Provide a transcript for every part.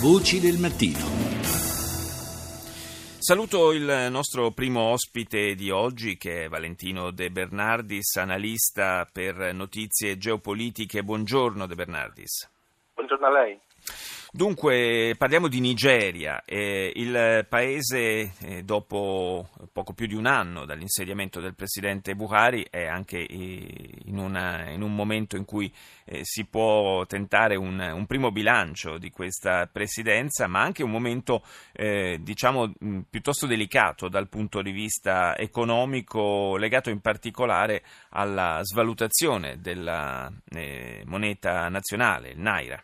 Voci del mattino. Saluto il nostro primo ospite di oggi che è Valentino De Bernardis, analista per notizie geopolitiche. Buongiorno De Bernardis. Buongiorno a lei. Dunque, parliamo di Nigeria, eh, il paese eh, dopo poco più di un anno dall'insediamento del presidente Buhari è anche in, una, in un momento in cui eh, si può tentare un, un, primo bilancio di questa presidenza, ma anche un momento eh, diciamo piuttosto delicato dal punto di vista economico, legato in particolare alla svalutazione della eh, moneta nazionale, il Naira.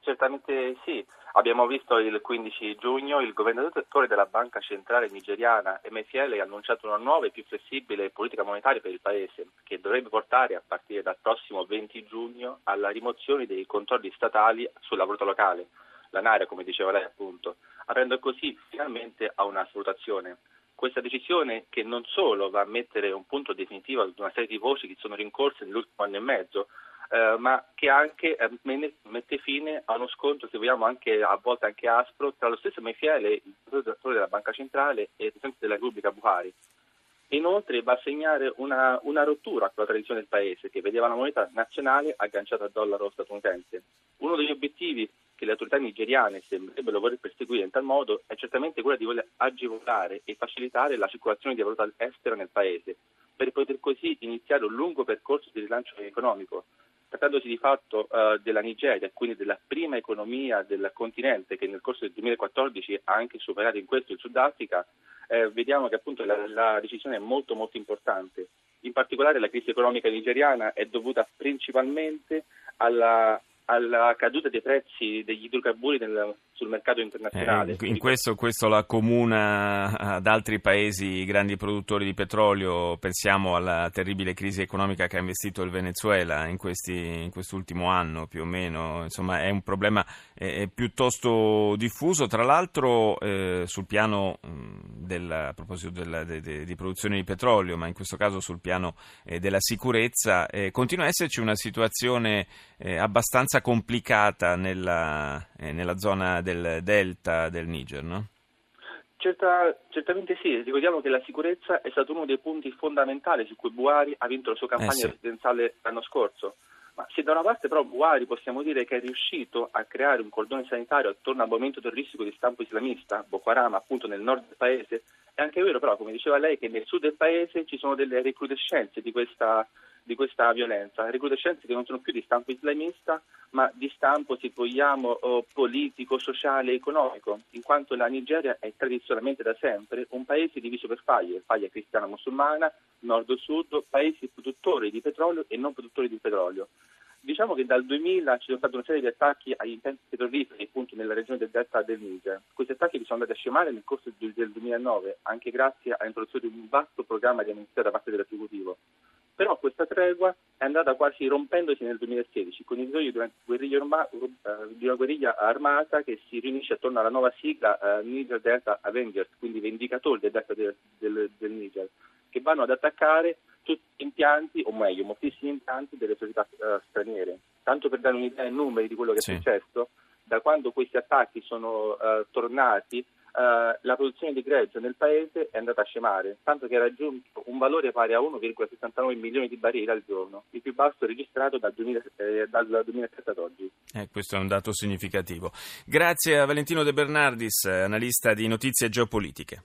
Certamente sì. Abbiamo visto il 15 giugno il governatore della Banca Centrale Nigeriana, Emefiele, ha annunciato una nuova e più flessibile politica monetaria per il Paese, che dovrebbe portare a partire dal prossimo 20 giugno alla rimozione dei controlli statali sulla valuta locale, la Naira, come diceva lei appunto, aprendo così finalmente a una svalutazione. Questa decisione che non solo va a mettere un punto definitivo ad una serie di voci che sono rincorse nell'ultimo anno e mezzo, eh, ma che anche eh, mette fine a uno scontro, se vogliamo, anche, a volte anche aspro, tra lo stesso Mefiele, il direttore della Banca Centrale, e il Presidente della Repubblica Buhari. Inoltre va a segnare una, una, rottura con la tradizione del paese, che vedeva la moneta nazionale agganciata al dollaro statunitense. Uno degli obiettivi che le autorità nigeriane sembrerebbero voler perseguire in tal modo è certamente quello di voler agevolare e facilitare la circolazione di valuta estera nel paese, per poter così iniziare un lungo percorso di rilancio economico, trattandosi di fatto uh, della Nigeria, quindi della prima economia del continente che nel corso del 2014 ha anche superato in questo il Sudafrica, eh, vediamo che appunto la, la, decisione è molto molto importante. In particolare la crisi economica nigeriana è dovuta principalmente alla, alla caduta dei prezzi degli idrocarburi nel, sul mercato internazionale. Eh, in questo, questo, la comuna ad altri paesi grandi produttori di petrolio, pensiamo alla terribile crisi economica che ha investito il Venezuela in, questi, in quest'ultimo anno più o meno, insomma è un problema eh, piuttosto diffuso, tra l'altro eh, sul piano del, a proposito della, de, de, di produzione di petrolio, ma in questo caso sul piano eh, della sicurezza, eh, continua a esserci una situazione eh, abbastanza complicata nella, nella zona del del delta del Niger, no? Certa, certamente sì, ricordiamo che la sicurezza è stato uno dei punti fondamentali su cui Buhari ha vinto la sua campagna eh sì. presidenziale l'anno scorso. Ma se da una parte però Buhari possiamo dire che è riuscito a creare un cordone sanitario attorno al movimento terroristico di stampo islamista, Boko Haram appunto nel nord del paese, è anche vero però, come diceva lei, che nel sud del paese ci sono delle recrudescenze di questa di questa violenza, recrudescenze che non sono più di stampo islamista, ma di stampo, se vogliamo, oh, politico, sociale, economico, in quanto la Nigeria è tradizionalmente da sempre un paese diviso per faglie, faglia cristiana musulmana, nord-sud, paesi produttori di petrolio e non produttori di petrolio. Diciamo che dal 2000 ci sono stati una serie di attacchi agli impianti petroliferi appunto nella regione del delta del Niger. Questi attacchi sono andati a scemare nel corso del 2009, anche grazie all'introduzione di un vasto programma di amnistia da parte dell'esecutivo. Però questa tregua è andata quasi rompendosi nel 2016 con risveglio di una, di una guerriglia armata che si riunisce attorno alla nuova sigla uh, Niger Delta Avengers, quindi vendicatori del delta del, del, del Niger, che vanno ad attaccare impianti, o meglio, moltissimi impianti delle società uh, straniere. Tanto per dare un'idea in numeri di quello che sì. è successo, da quando questi attacchi sono uh, tornati Uh, la produzione di greggio nel paese è andata a scemare, tanto che ha raggiunto un valore pari a 1,69 milioni di barili al giorno, il più basso registrato dal, 2000, eh, dal 2007 ad oggi. Eh, questo è un dato significativo. Grazie a Valentino De Bernardis, analista di notizie geopolitiche.